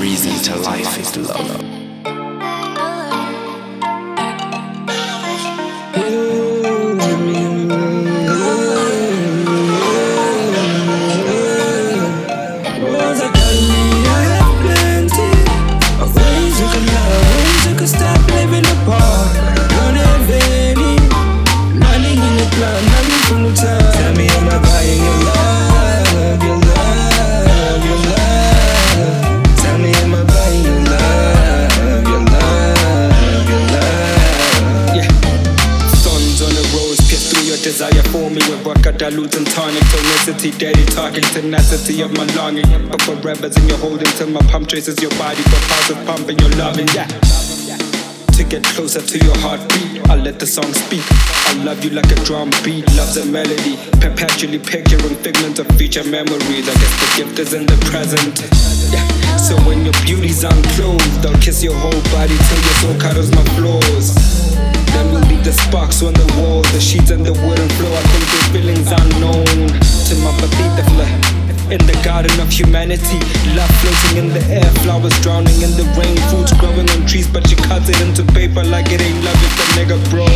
reason to life is love. Me with vodka dilute and tonic. Tonicity, daily talking, tenacity of my longing. But forever's in your holding till my pump traces your body, pauses pumping your loving. Yeah. To get closer to your heartbeat, I'll let the song speak. I love you like a drum beat, love's a melody. Perpetually picturing figments of future memories. I guess the gift is in the present. Yeah. So when your beauty's unclothed, I'll kiss your whole body till your soul cuddles my floors. Then we'll leave the sparks on the wall, the sheets and the wooden floor. I think the feelings unknown to my patita fla- In the garden of humanity, love floating in the air, flowers drowning in the rain, fruits growing on trees, but it into paper like it ain't love, it's a nigga bro.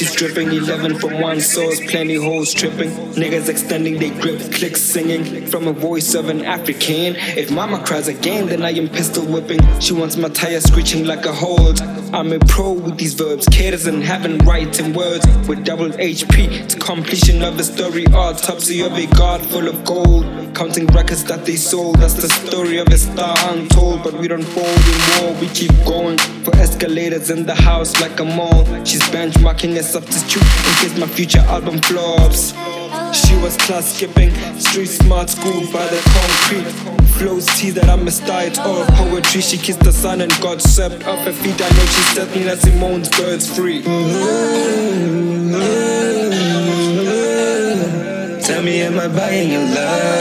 She's dripping. 11 from one source, plenty hoes tripping. Niggas extending their grip, clicks singing from a voice of an African. If mama cries again, then I am pistol whipping. She wants my tire screeching like a hold. I'm a pro with these verbs, caters and having rights writing words with double HP. It's completion of a story, autopsy of a god full of gold. Counting records that they sold, that's the story of a star untold. But we don't fold in war, we keep going for escalators in the house like a mall. She's benchmarking a substitute in case my future album flops. She was class skipping, street smart, schooled by the concrete. Flows tea that I'm a star, it's all poetry. She kissed the sun and God swept off her feet. I know she set me like Simone's birds free. Tell me, am I buying your love,